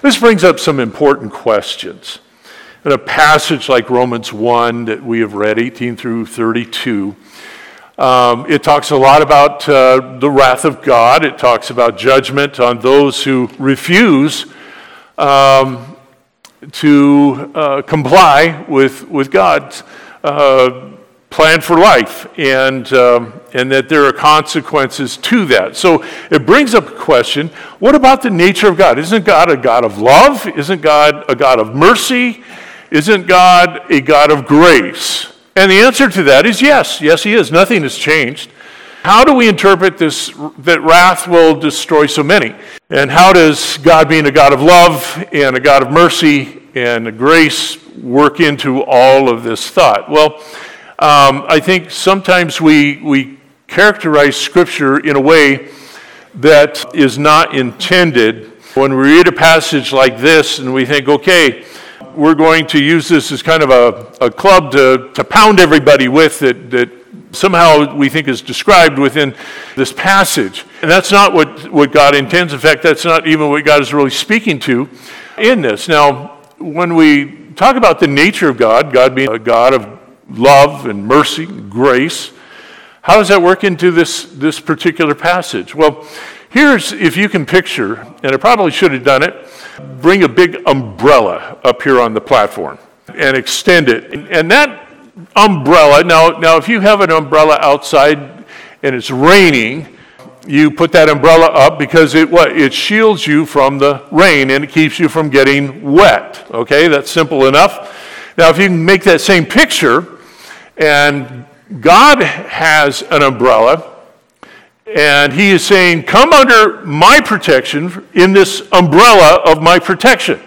This brings up some important questions. In a passage like Romans 1 that we have read, 18 through 32, um, it talks a lot about uh, the wrath of God. It talks about judgment on those who refuse um, to uh, comply with, with God's uh, plan for life and, um, and that there are consequences to that. So it brings up a question what about the nature of God? Isn't God a God of love? Isn't God a God of mercy? Isn't God a God of grace? And the answer to that is yes. Yes, He is. Nothing has changed. How do we interpret this that wrath will destroy so many? And how does God being a God of love and a God of mercy and grace work into all of this thought? Well, um, I think sometimes we, we characterize Scripture in a way that is not intended. When we read a passage like this and we think, okay, we're going to use this as kind of a, a club to, to pound everybody with that, that somehow we think is described within this passage. And that's not what, what God intends. In fact, that's not even what God is really speaking to in this. Now, when we talk about the nature of God, God being a God of love and mercy and grace, how does that work into this, this particular passage? Well, here's, if you can picture, and I probably should have done it, bring a big umbrella up here on the platform and extend it. And that umbrella, now, now if you have an umbrella outside and it's raining, you put that umbrella up because it what it shields you from the rain and it keeps you from getting wet. Okay, that's simple enough. Now, if you can make that same picture, and God has an umbrella, and he is saying, Come under my protection in this umbrella of my protection.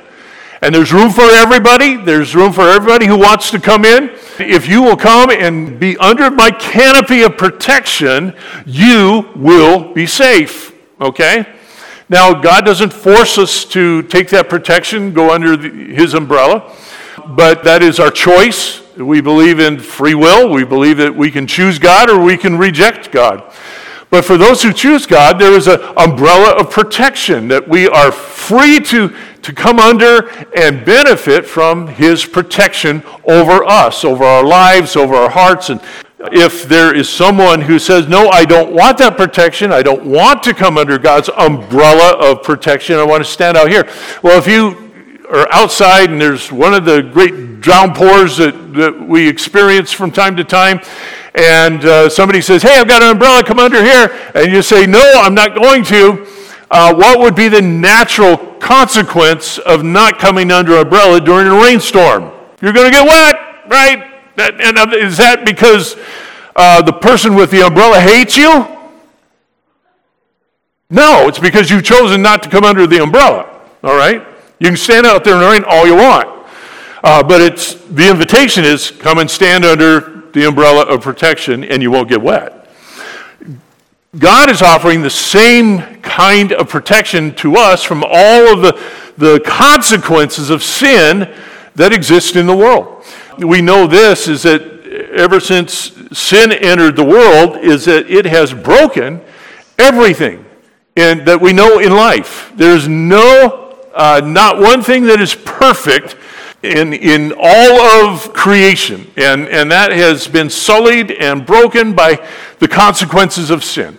And there's room for everybody. There's room for everybody who wants to come in. If you will come and be under my canopy of protection, you will be safe. Okay? Now, God doesn't force us to take that protection, go under the, his umbrella, but that is our choice. We believe in free will. We believe that we can choose God or we can reject God. But for those who choose God, there is an umbrella of protection that we are free to, to come under and benefit from His protection over us, over our lives, over our hearts. And if there is someone who says, No, I don't want that protection, I don't want to come under God's umbrella of protection, I want to stand out here. Well, if you are outside and there's one of the great downpours that, that we experience from time to time, and uh, somebody says, Hey, I've got an umbrella, come under here, and you say, No, I'm not going to, uh, what would be the natural consequence of not coming under an umbrella during a rainstorm? You're going to get wet, right? and uh, is that because uh, the person with the umbrella hates you? No, it's because you've chosen not to come under the umbrella, all right? You can stand out there in the rain all you want. Uh, but it's the invitation is come and stand under the umbrella of protection and you won't get wet. God is offering the same kind of protection to us from all of the, the consequences of sin that exist in the world. We know this is that ever since sin entered the world is that it has broken everything in, that we know in life. There's no, uh, not one thing that is perfect in, in all of creation. And, and that has been sullied and broken by the consequences of sin.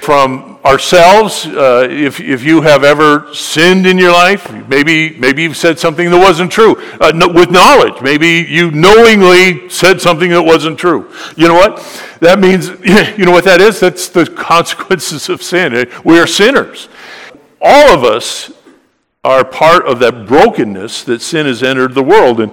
From ourselves, uh, if, if you have ever sinned in your life, maybe, maybe you've said something that wasn't true. Uh, no, with knowledge, maybe you knowingly said something that wasn't true. You know what? That means, you know what that is? That's the consequences of sin. We are sinners. All of us are part of that brokenness that sin has entered the world. And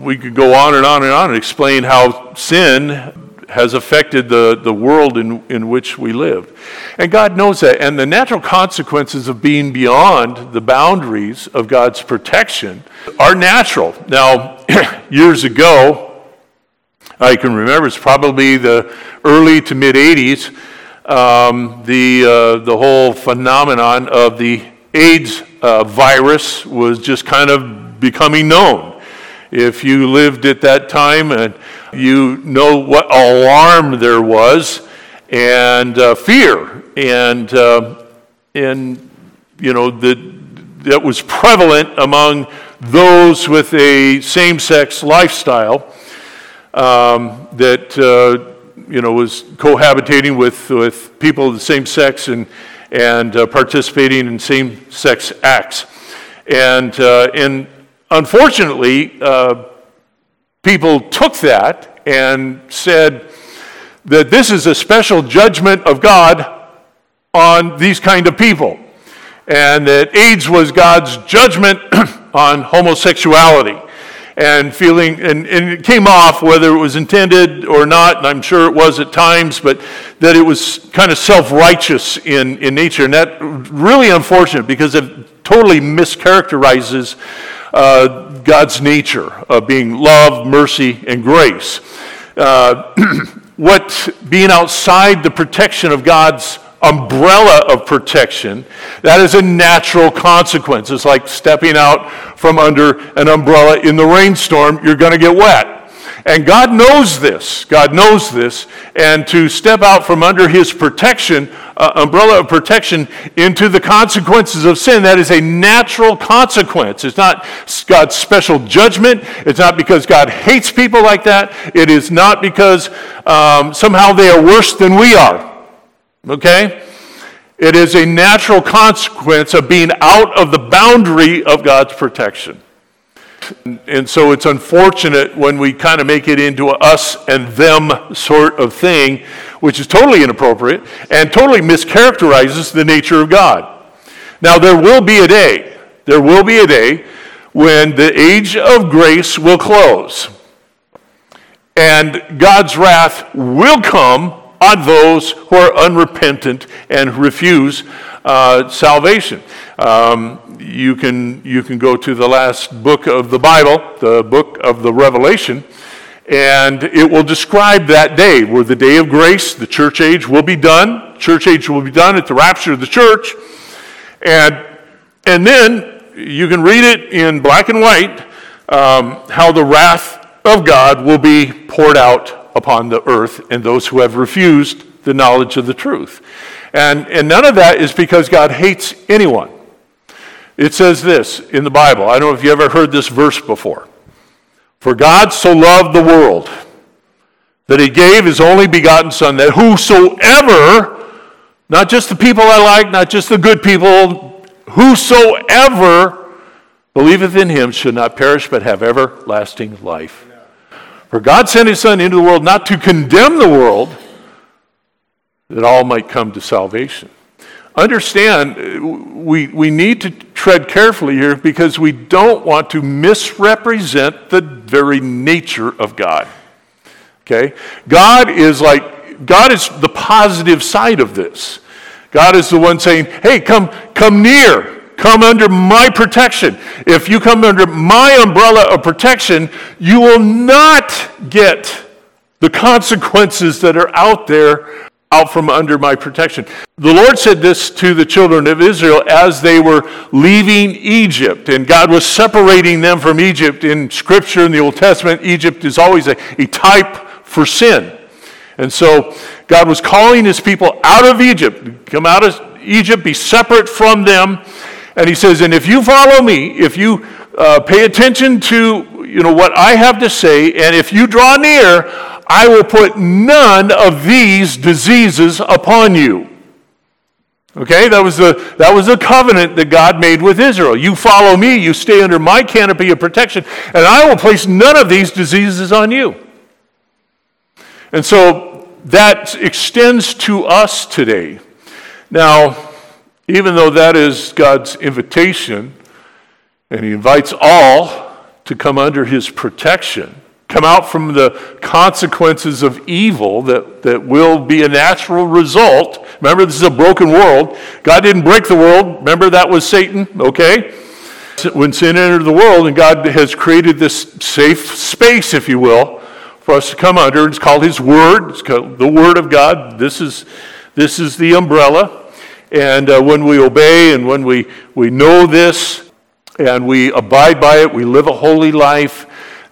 we could go on and on and on and explain how sin has affected the, the world in, in which we live. And God knows that. And the natural consequences of being beyond the boundaries of God's protection are natural. Now, years ago, I can remember it's probably the early to mid 80s, um, the, uh, the whole phenomenon of the AIDS uh, virus was just kind of becoming known. If you lived at that time and you know what alarm there was and uh, fear and, uh, and you know, the, that was prevalent among those with a same sex lifestyle um, that uh, you know, was cohabitating with, with people of the same sex and, and uh, participating in same sex acts. And, uh, and unfortunately, uh, people took that and said that this is a special judgment of God on these kind of people, and that AIDS was God's judgment on homosexuality and feeling, and, and it came off whether it was intended or not, and I'm sure it was at times, but that it was kind of self righteous in, in nature. And that really unfortunate because it totally mischaracterizes uh, God's nature of being love, mercy, and grace. Uh, what being outside the protection of God's umbrella of protection, that is a natural consequence. It's like stepping out from under an umbrella in the rainstorm, you're going to get wet. And God knows this. God knows this. And to step out from under his protection, uh, umbrella of protection, into the consequences of sin, that is a natural consequence. It's not God's special judgment. It's not because God hates people like that. It is not because um, somehow they are worse than we are. Okay? It is a natural consequence of being out of the boundary of God's protection. And so it's unfortunate when we kind of make it into a us and them sort of thing, which is totally inappropriate and totally mischaracterizes the nature of God. Now, there will be a day, there will be a day when the age of grace will close. And God's wrath will come on those who are unrepentant and refuse uh, salvation. Um, you, can, you can go to the last book of the Bible, the book of the Revelation, and it will describe that day where the day of grace, the church age, will be done. Church age will be done at the rapture of the church. And, and then you can read it in black and white um, how the wrath of God will be poured out upon the earth and those who have refused the knowledge of the truth. And, and none of that is because God hates anyone. It says this in the Bible. I don't know if you ever heard this verse before. For God so loved the world that he gave his only begotten Son, that whosoever, not just the people I like, not just the good people, whosoever believeth in him should not perish but have everlasting life. For God sent his Son into the world not to condemn the world, that all might come to salvation. Understand, uh, we, we need to tread carefully here because we don't want to misrepresent the very nature of God. Okay? God is like, God is the positive side of this. God is the one saying, hey, come, come near. Come under my protection. If you come under my umbrella of protection, you will not get the consequences that are out there out from under my protection. The Lord said this to the children of Israel as they were leaving Egypt, and God was separating them from Egypt. In Scripture, in the Old Testament, Egypt is always a, a type for sin. And so God was calling his people out of Egypt, come out of Egypt, be separate from them, and he says, and if you follow me, if you uh, pay attention to you know, what I have to say, and if you draw near, I will put none of these diseases upon you. Okay, that was, the, that was the covenant that God made with Israel. You follow me, you stay under my canopy of protection, and I will place none of these diseases on you. And so that extends to us today. Now, even though that is God's invitation, and He invites all to come under His protection, come out from the consequences of evil that, that will be a natural result. Remember, this is a broken world. God didn't break the world. Remember, that was Satan, okay? When sin entered the world, and God has created this safe space, if you will, for us to come under. It's called His Word. It's called the Word of God. This is, this is the umbrella. And uh, when we obey and when we, we know this and we abide by it, we live a holy life,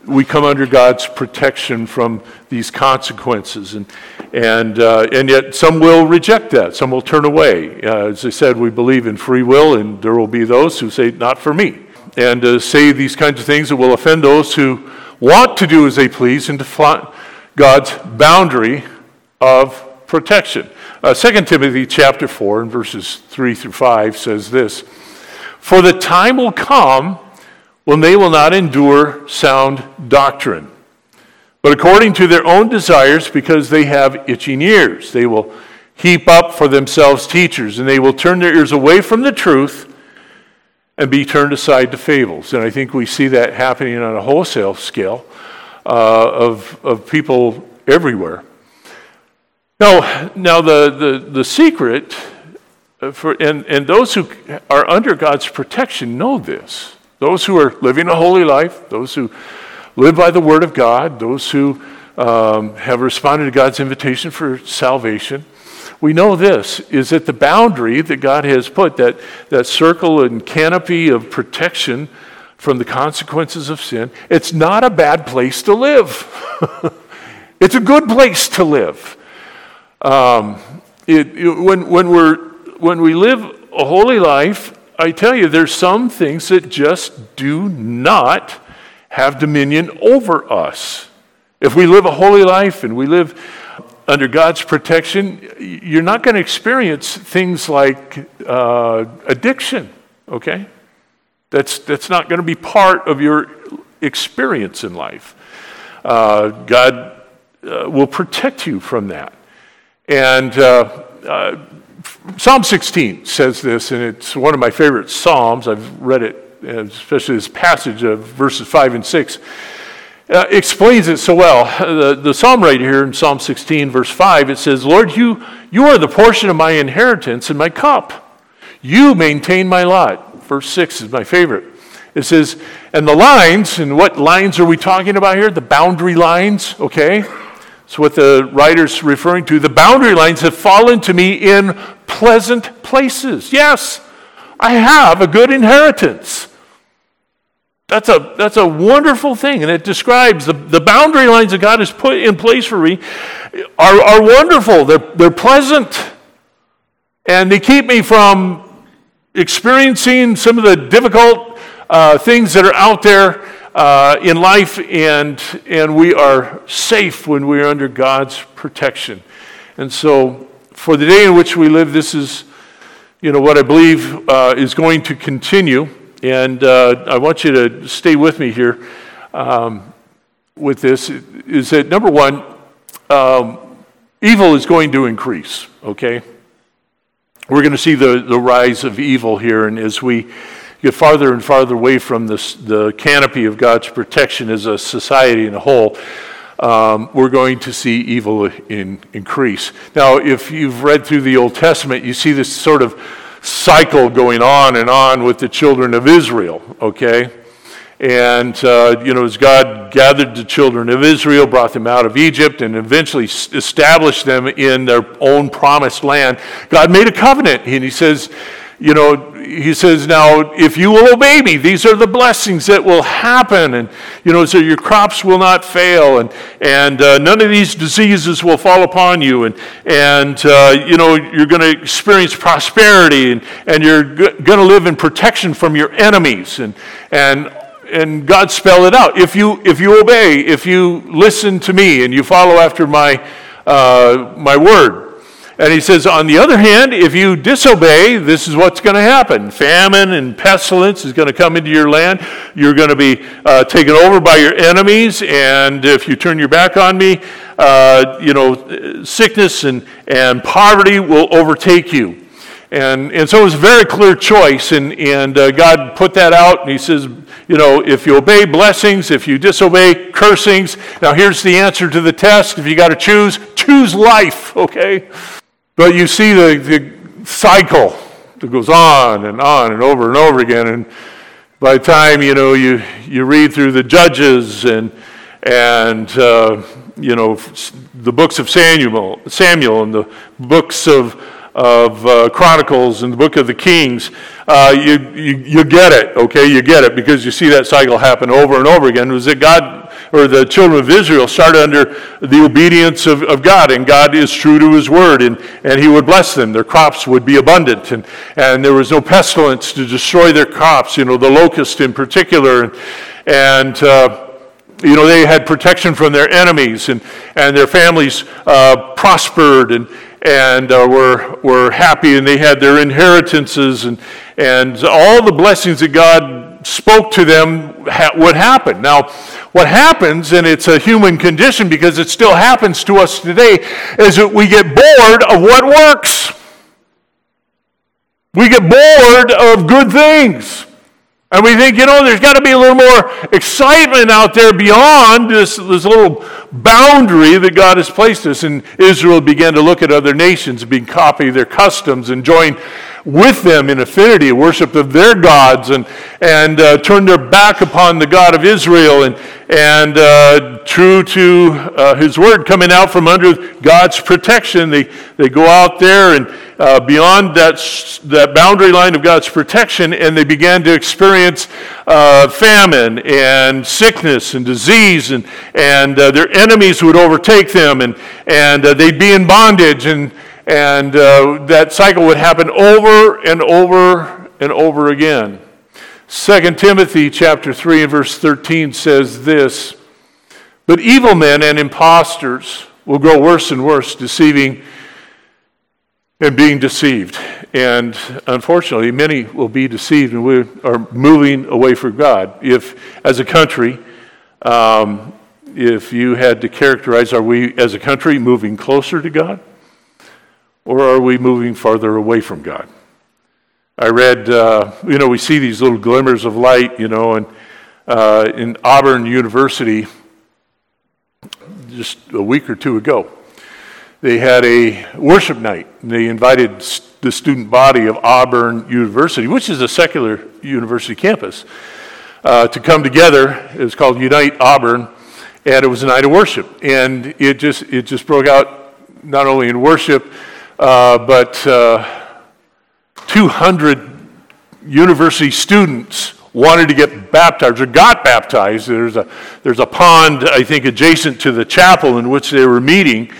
we come under God's protection from these consequences. And, and, uh, and yet, some will reject that, some will turn away. Uh, as I said, we believe in free will, and there will be those who say, Not for me. And uh, say these kinds of things that will offend those who want to do as they please and defy God's boundary of protection. Uh, 2 Timothy chapter 4 and verses 3 through 5 says this For the time will come when they will not endure sound doctrine, but according to their own desires, because they have itching ears, they will heap up for themselves teachers, and they will turn their ears away from the truth and be turned aside to fables. And I think we see that happening on a wholesale scale uh, of, of people everywhere. Now, now the, the, the secret, for, and, and those who are under God's protection know this. Those who are living a holy life, those who live by the Word of God, those who um, have responded to God's invitation for salvation, we know this is that the boundary that God has put, that, that circle and canopy of protection from the consequences of sin, it's not a bad place to live. it's a good place to live. Um, it, it, when, when, we're, when we live a holy life, I tell you, there's some things that just do not have dominion over us. If we live a holy life and we live under God's protection, you're not going to experience things like uh, addiction, okay? That's, that's not going to be part of your experience in life. Uh, God uh, will protect you from that. And uh, uh, Psalm 16 says this, and it's one of my favorite Psalms. I've read it, especially this passage of verses 5 and 6. Uh, explains it so well. The, the psalm right here in Psalm 16, verse 5, it says, Lord, you, you are the portion of my inheritance and my cup. You maintain my lot. Verse 6 is my favorite. It says, and the lines, and what lines are we talking about here? The boundary lines, okay? It's what the writer's referring to. The boundary lines have fallen to me in pleasant places. Yes, I have a good inheritance. That's a, that's a wonderful thing. And it describes the, the boundary lines that God has put in place for me are, are wonderful. They're, they're pleasant. And they keep me from experiencing some of the difficult uh, things that are out there uh, in life, and, and we are safe when we are under God's protection. And so, for the day in which we live, this is, you know, what I believe uh, is going to continue. And uh, I want you to stay with me here um, with this. Is that number one, um, evil is going to increase, okay? We're going to see the, the rise of evil here, and as we get farther and farther away from this, the canopy of God's protection as a society in a whole, um, we're going to see evil in, increase. Now, if you've read through the Old Testament, you see this sort of cycle going on and on with the children of Israel, okay? And, uh, you know, as God gathered the children of Israel, brought them out of Egypt, and eventually established them in their own promised land, God made a covenant. And He says, you know, he says, Now, if you will obey me, these are the blessings that will happen. And, you know, so your crops will not fail, and, and uh, none of these diseases will fall upon you. And, and uh, you know, you're going to experience prosperity, and, and you're g- going to live in protection from your enemies. And, and, and God spelled it out. If you, if you obey, if you listen to me, and you follow after my, uh, my word, and he says, on the other hand, if you disobey, this is what's going to happen. Famine and pestilence is going to come into your land. You're going to be uh, taken over by your enemies. And if you turn your back on me, uh, you know, sickness and, and poverty will overtake you. And, and so it was a very clear choice. And, and uh, God put that out. And he says, you know, if you obey blessings, if you disobey cursings. Now, here's the answer to the test. If you got to choose, choose life, okay? But you see the, the cycle that goes on and on and over and over again. And by the time, you know, you, you read through the Judges and, and uh, you know, the books of Samuel, Samuel and the books of, of uh, Chronicles and the book of the Kings, uh, you, you, you get it, okay? You get it because you see that cycle happen over and over again. Was that God or the children of Israel started under the obedience of, of God, and God is true to his word, and, and he would bless them. Their crops would be abundant, and, and there was no pestilence to destroy their crops, you know, the locust in particular. And, and uh, you know, they had protection from their enemies, and, and their families uh, prospered and, and uh, were, were happy, and they had their inheritances, and, and all the blessings that God spoke to them ha- would happen. Now, what happens, and it's a human condition because it still happens to us today, is that we get bored of what works. We get bored of good things. And we think, you know, there's got to be a little more excitement out there beyond this, this little boundary that God has placed us. And Israel began to look at other nations, being copy their customs, and join with them in affinity, worship of their gods, and, and uh, turn their back upon the God of Israel, and, and uh, true to uh, his word, coming out from under God's protection. They, they go out there and uh, beyond that, that boundary line of God's protection, and they began to experience uh, famine and sickness and disease, and, and uh, their enemies would overtake them, and, and uh, they'd be in bondage, and, and uh, that cycle would happen over and over and over again. 2 Timothy chapter 3 and verse 13 says this, But evil men and impostors will grow worse and worse, deceiving and being deceived. And unfortunately, many will be deceived, and we are moving away from God. If, as a country, um, if you had to characterize, are we as a country moving closer to God, or are we moving farther away from God? I read, uh, you know, we see these little glimmers of light, you know, and uh, in Auburn University just a week or two ago they had a worship night. And They invited the student body of Auburn University, which is a secular university campus, uh, to come together. It was called Unite Auburn, and it was a night of worship. And it just, it just broke out not only in worship, uh, but uh, 200 university students wanted to get baptized or got baptized. There's a, there's a pond, I think, adjacent to the chapel in which they were meeting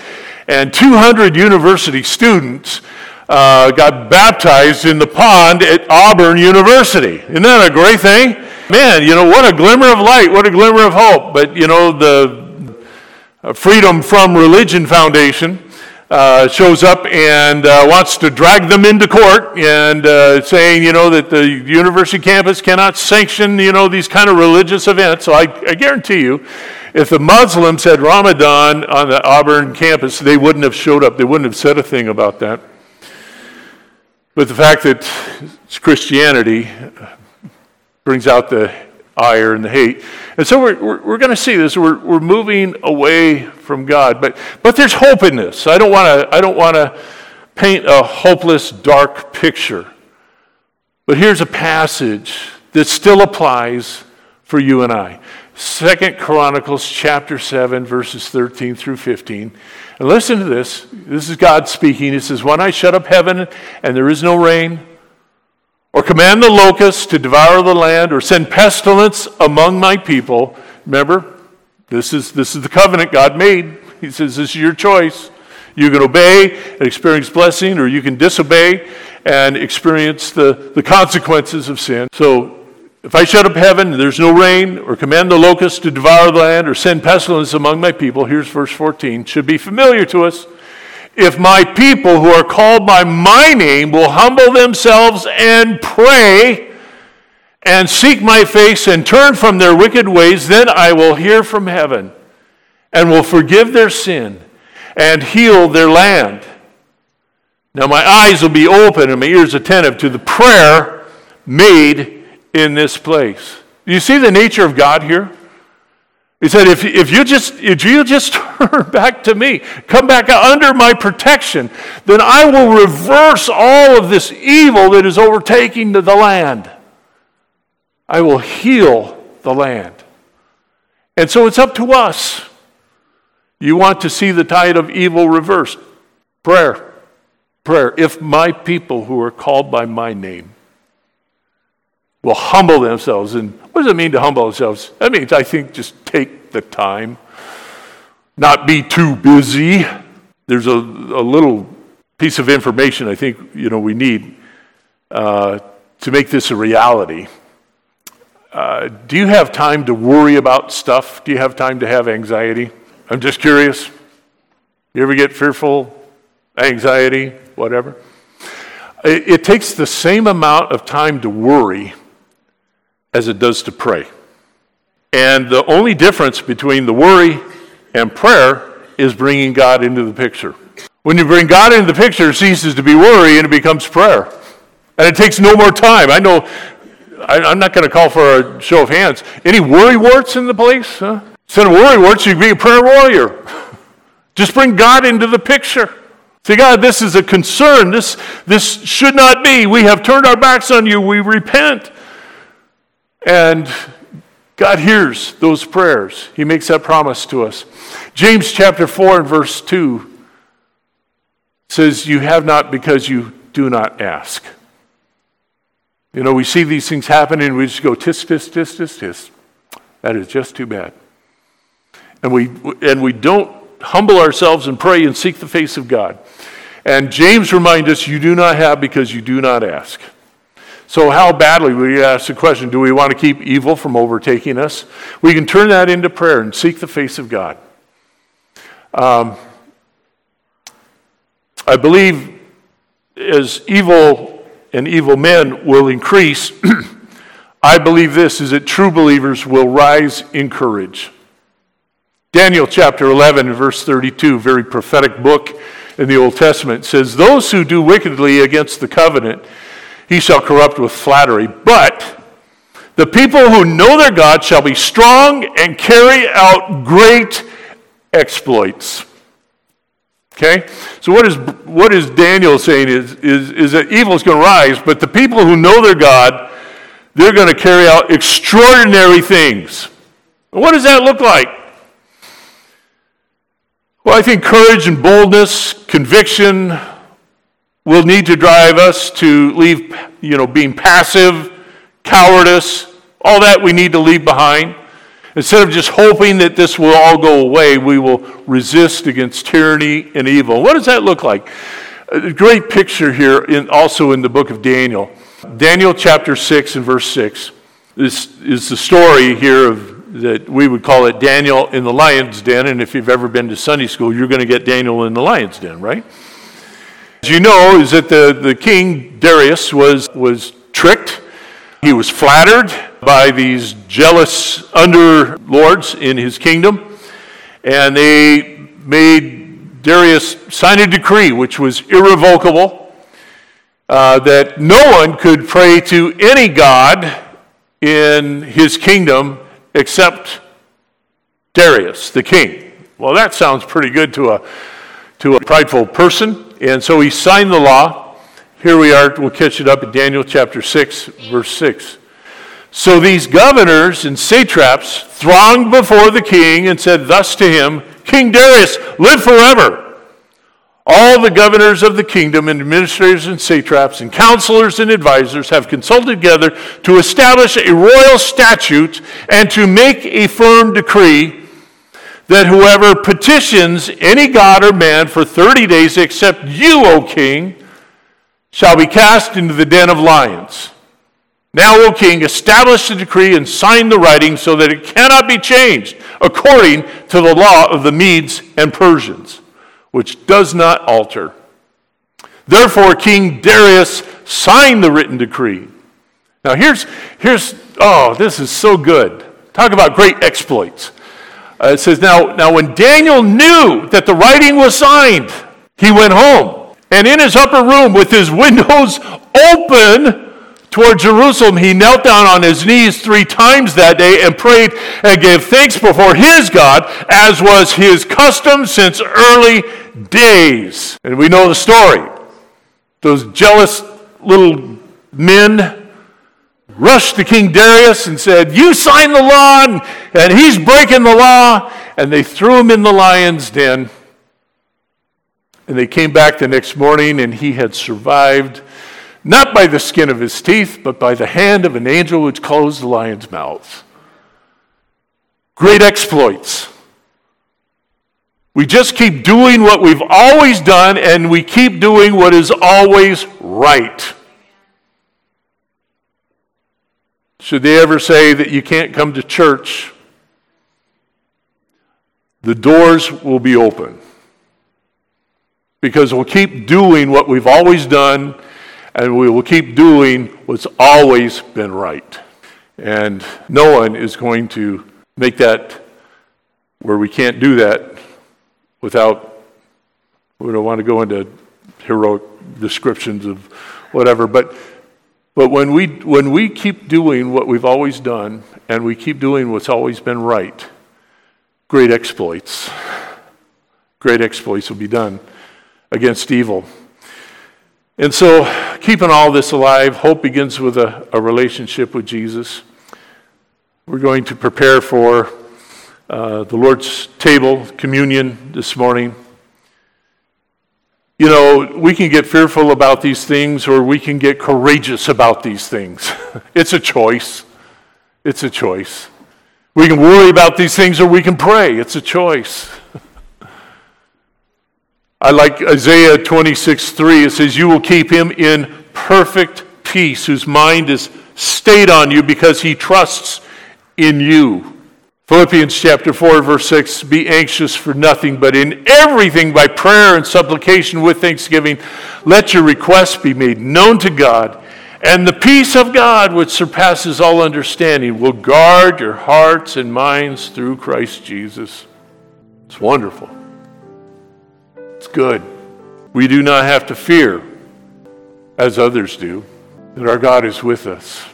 and 200 university students uh, got baptized in the pond at Auburn University. Isn't that a great thing? Man, you know, what a glimmer of light, what a glimmer of hope. But, you know, the Freedom from Religion Foundation uh, shows up and uh, wants to drag them into court and uh, saying, you know, that the university campus cannot sanction, you know, these kind of religious events. So I, I guarantee you, if the Muslims had Ramadan on the Auburn campus, they wouldn't have showed up. They wouldn't have said a thing about that. But the fact that it's Christianity brings out the ire and the hate. And so we're, we're, we're going to see this. We're, we're moving away from God. But, but there's hope in this. I don't want to paint a hopeless, dark picture. But here's a passage that still applies for you and I. Second Chronicles chapter 7, verses 13 through 15. And listen to this. This is God speaking. He says, When I shut up heaven and there is no rain, or command the locusts to devour the land, or send pestilence among my people. Remember, this is, this is the covenant God made. He says, This is your choice. You can obey and experience blessing, or you can disobey and experience the, the consequences of sin. So if I shut up heaven and there's no rain, or command the locusts to devour the land, or send pestilence among my people, here's verse 14, should be familiar to us. If my people who are called by my name will humble themselves and pray and seek my face and turn from their wicked ways, then I will hear from heaven and will forgive their sin and heal their land. Now my eyes will be open and my ears attentive to the prayer made in this place. Do you see the nature of God here? He said, if, if, you just, if you just turn back to me, come back under my protection, then I will reverse all of this evil that is overtaking the land. I will heal the land. And so it's up to us. You want to see the tide of evil reversed. Prayer. Prayer. If my people who are called by my name will humble themselves and What does it mean to humble ourselves? That means, I think, just take the time, not be too busy. There's a, a little piece of information I think you know we need uh, to make this a reality. Uh, do you have time to worry about stuff? Do you have time to have anxiety? I'm just curious. You ever get fearful, anxiety, whatever? It, it takes the same amount of time to worry as it does to pray. And the only difference between the worry and prayer is bringing God into the picture. When you bring God into the picture, it ceases to be worry and it becomes prayer. And it takes no more time. I know, I, am not going to call for a show of hands. Any worry warts in the place? Huh? Instead of worry warts, you can be a prayer warrior. Just bring God into the picture. Say, God, this is a concern. This, this should not be. We have turned our backs on you. We repent. And God hears those prayers. He makes that promise to us. James chapter 4 and verse 2 says, You have not because you do not ask. You know, we see these things happening and we just go, tis, tis, tis, tis, tis. That is just too bad. And we, and we don't humble ourselves and pray and seek the face of God. And James reminds us, You do not have because you do not ask. So, how badly, we ask the question, do we want to keep evil from overtaking us? We can turn that into prayer and seek the face of God. Um, I believe as evil and evil men will increase, I believe this is that true believers will rise in courage. Daniel chapter 11, verse 32, very prophetic book in the Old Testament, says, Those who do wickedly against the covenant, he shall corrupt with flattery. But the people who know their God shall be strong and carry out great exploits. Okay? So what is, what is Daniel saying is, is, is that evil is going to rise, but the people who know their God, they're going to carry out extraordinary things. What does that look like? Well, I think courage and boldness, conviction, will need to drive us to leave, you know, being passive, cowardice, all that we need to leave behind. Instead of just hoping that this will all go away, we will resist against tyranny and evil. What does that look like? A great picture here, in, also in the book of Daniel. Daniel chapter 6 and verse 6. This is the story here of that we would call it Daniel in the lion's den. And if you've ever been to Sunday school, you're going to get Daniel in the lion's den, right? As you know, is that the, the king Darius was, was tricked. He was flattered by these jealous underlords in his kingdom. And they made Darius sign a decree which was irrevocable uh, that no one could pray to any god in his kingdom except Darius, the king. Well, that sounds pretty good to a, to a prideful person. And so he signed the law. Here we are, we'll catch it up in Daniel chapter 6, verse 6. So these governors and satraps thronged before the king and said thus to him, King Darius, live forever. All the governors of the kingdom and administrators and satraps and counselors and advisors have consulted together to establish a royal statute and to make a firm decree that whoever petitions any god or man for 30 days except you, O king, shall be cast into the den of lions. Now, O king, establish the decree and sign the writing so that it cannot be changed according to the law of the Medes and Persians, which does not alter. Therefore, King Darius signed the written decree. Now, here's, here's oh, this is so good. Talk about great exploits. Uh, it says, now, now, when Daniel knew that the writing was signed, he went home. And in his upper room, with his windows open toward Jerusalem, he knelt down on his knees three times that day and prayed and gave thanks before his God, as was his custom since early days. And we know the story. Those jealous little men rushed to King Darius and said, You signed the law, and, and he's breaking the law. And they threw him in the lion's den. And they came back the next morning, and he had survived not by the skin of his teeth, but by the hand of an angel which closed the lion's mouth. Great exploits. We just keep doing what we've always done, and we keep doing what is always right. Should they ever say that you can't come to church, the doors will be open. Because we'll keep doing what we've always done, and we will keep doing what's always been right. And no one is going to make that where we can't do that without, we don't want to go into heroic descriptions of whatever, but, but when, we, when we keep doing what we've always done and we keep doing what's always been right, great exploits, great exploits will be done against evil. And so, keeping all this alive, hope begins with a, a relationship with Jesus. We're going to prepare for uh, the Lord's table, communion this morning. You know, we can get fearful about these things or we can get courageous about these things. it's a choice. It's a choice. We can worry about these things or we can pray. It's a choice. I like Isaiah 26 3. It says, You will keep him in perfect peace, whose mind is stayed on you because he trusts in you. Philippians chapter 4, verse 6 Be anxious for nothing, but in everything by prayer and supplication with thanksgiving, let your requests be made known to God. And the peace of God, which surpasses all understanding, will guard your hearts and minds through Christ Jesus. It's wonderful. It's good. We do not have to fear, as others do, that our God is with us,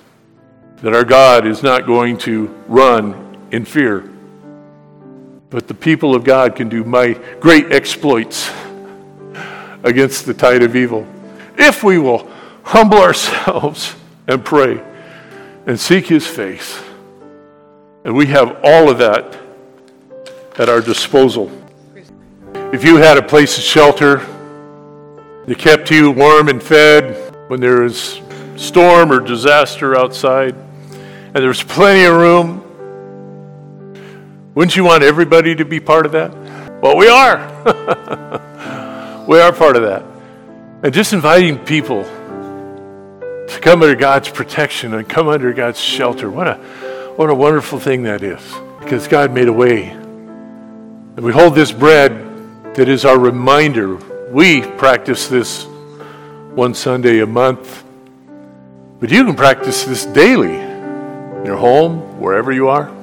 that our God is not going to run in fear. But the people of God can do my great exploits against the tide of evil if we will humble ourselves and pray and seek his face. And we have all of that at our disposal. If you had a place of shelter that kept you warm and fed when there is storm or disaster outside, and there's plenty of room wouldn't you want everybody to be part of that? Well, we are. we are part of that. And just inviting people to come under God's protection and come under God's shelter. What a, what a wonderful thing that is. Because God made a way. And we hold this bread that is our reminder. We practice this one Sunday a month. But you can practice this daily in your home, wherever you are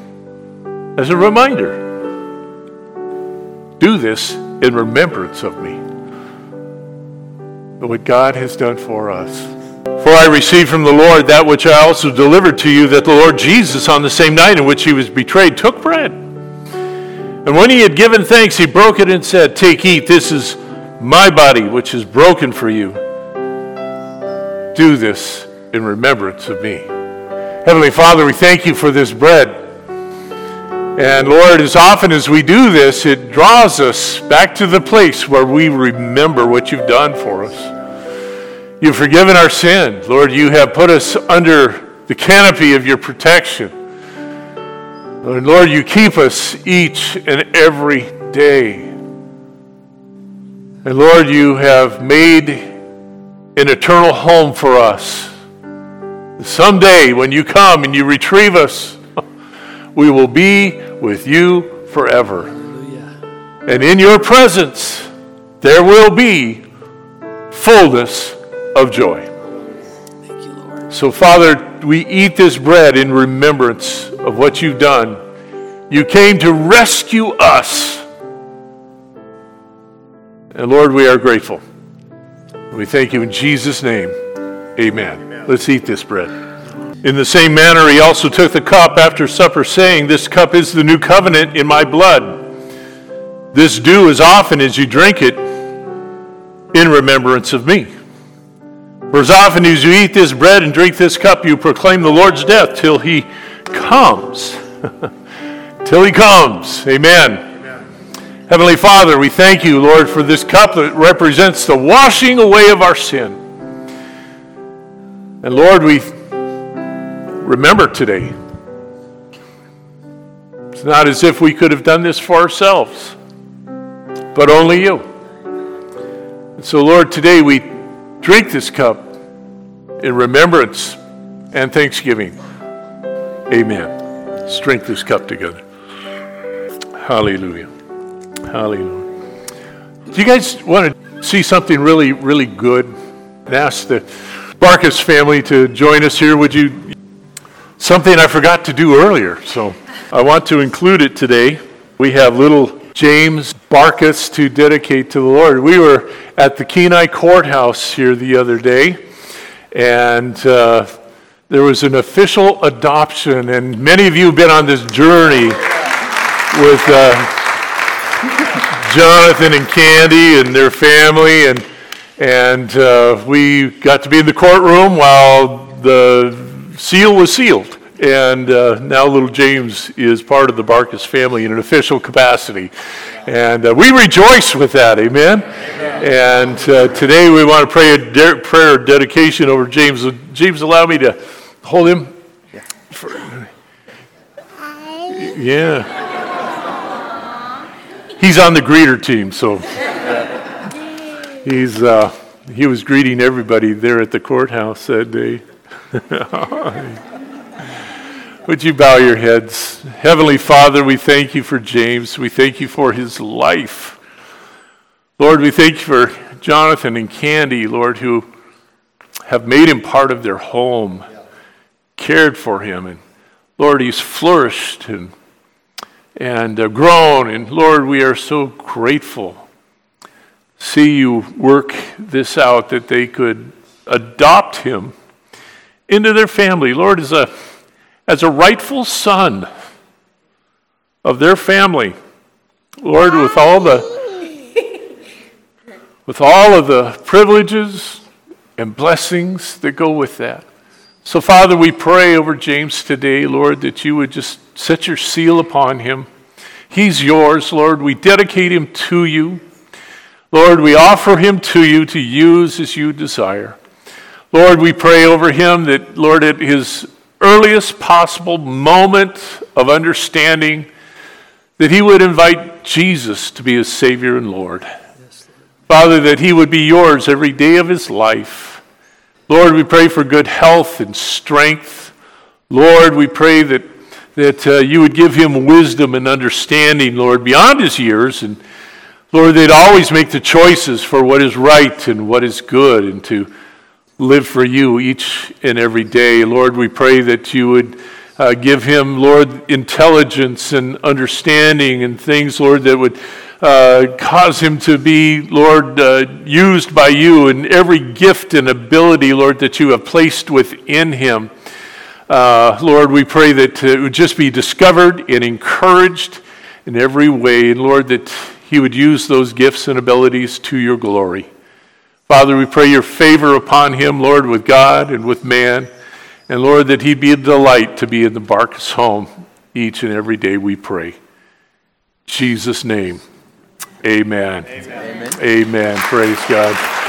as a reminder. Do this in remembrance of me. But what God has done for us. For I received from the Lord that which I also delivered to you, that the Lord Jesus, on the same night in which he was betrayed, took bread. And when he had given thanks, he broke it and said, Take, eat, this is my body, which is broken for you. Do this in remembrance of me. Heavenly Father, we thank you for this bread. And Lord, as often as we do this, it draws us back to the place where we remember what you've done for us. You've forgiven our sin. Lord, you have put us under the canopy of your protection. And Lord, you keep us each and every day. And Lord, you have made an eternal home for us. Someday, when you come and you retrieve us, we will be with you forever. And in your presence, there will be fullness of joy. So, Father, we eat this bread in remembrance of what you've done. You came to rescue us. And Lord, we are grateful. We thank you in Jesus' name. Amen. Amen. Let's eat this bread. In the same manner, he also took the cup after supper, saying, This cup is the new covenant in my blood. This do as often as you drink it in remembrance of me. For as often as you eat this bread and drink this cup, you proclaim the Lord's death till he comes. till he comes. Amen. Amen. Heavenly Father, we thank you, Lord, for this cup that represents the washing away of our sin. And Lord, we remember today. It's not as if we could have done this for ourselves, but only you. And so, Lord, today we drink this cup in remembrance and thanksgiving. Amen. Let's drink this cup together. Hallelujah. Hallelujah. Do you guys want to see something really, really good? And ask the Barkus family to join us here. Would you? Something I forgot to do earlier, so I want to include it today. We have little James Barkus to dedicate to the Lord. We were at the Kenai Courthouse here the other day, and uh, there was an official adoption, and many of you have been on this journey with uh, Jonathan and Candy and their family, and and uh, we got to be in the courtroom while the seal was sealed. And uh, now little James is part of the Barkus family in an official capacity. And uh, we rejoice with that, amen? amen. And uh, today we want to pray a de- prayer of dedication over James. James, allow me to hold him. Yeah. For, yeah. He's on the greeter team, so he's uh, he was greeting everybody there at the courthouse that day. Would you bow your heads? Heavenly Father, we thank you for James. We thank you for his life. Lord, we thank you for Jonathan and Candy, Lord, who have made him part of their home, cared for him, and Lord, he's flourished and and uh, grown. And Lord, we are so grateful. See you work this out that they could adopt him into their family. Lord, as a as a rightful son of their family. Lord, with all the with all of the privileges and blessings that go with that. So, Father, we pray over James today, Lord, that you would just set your seal upon him. He's yours, Lord. We dedicate him to you. Lord, we offer him to you to use as you desire. Lord, we pray over him that, Lord, at his earliest possible moment of understanding that he would invite Jesus to be his Savior and Lord. Father, that he would be yours every day of his life. Lord, we pray for good health and strength. Lord, we pray that, that uh, you would give him wisdom and understanding, Lord, beyond his years. And Lord, they'd always make the choices for what is right and what is good and to live for you each and every day. Lord, we pray that you would uh, give him, Lord, intelligence and understanding and things, Lord, that would uh, cause him to be, Lord, uh, used by you in every gift and ability, Lord, that you have placed within him. Uh, Lord, we pray that it would just be discovered and encouraged in every way. And Lord, that he would use those gifts and abilities to your glory. Father, we pray your favor upon him, Lord, with God and with man. And Lord, that he be a delight to be in the Barkus home each and every day, we pray. Jesus' name, amen. Amen. amen. amen. Praise God.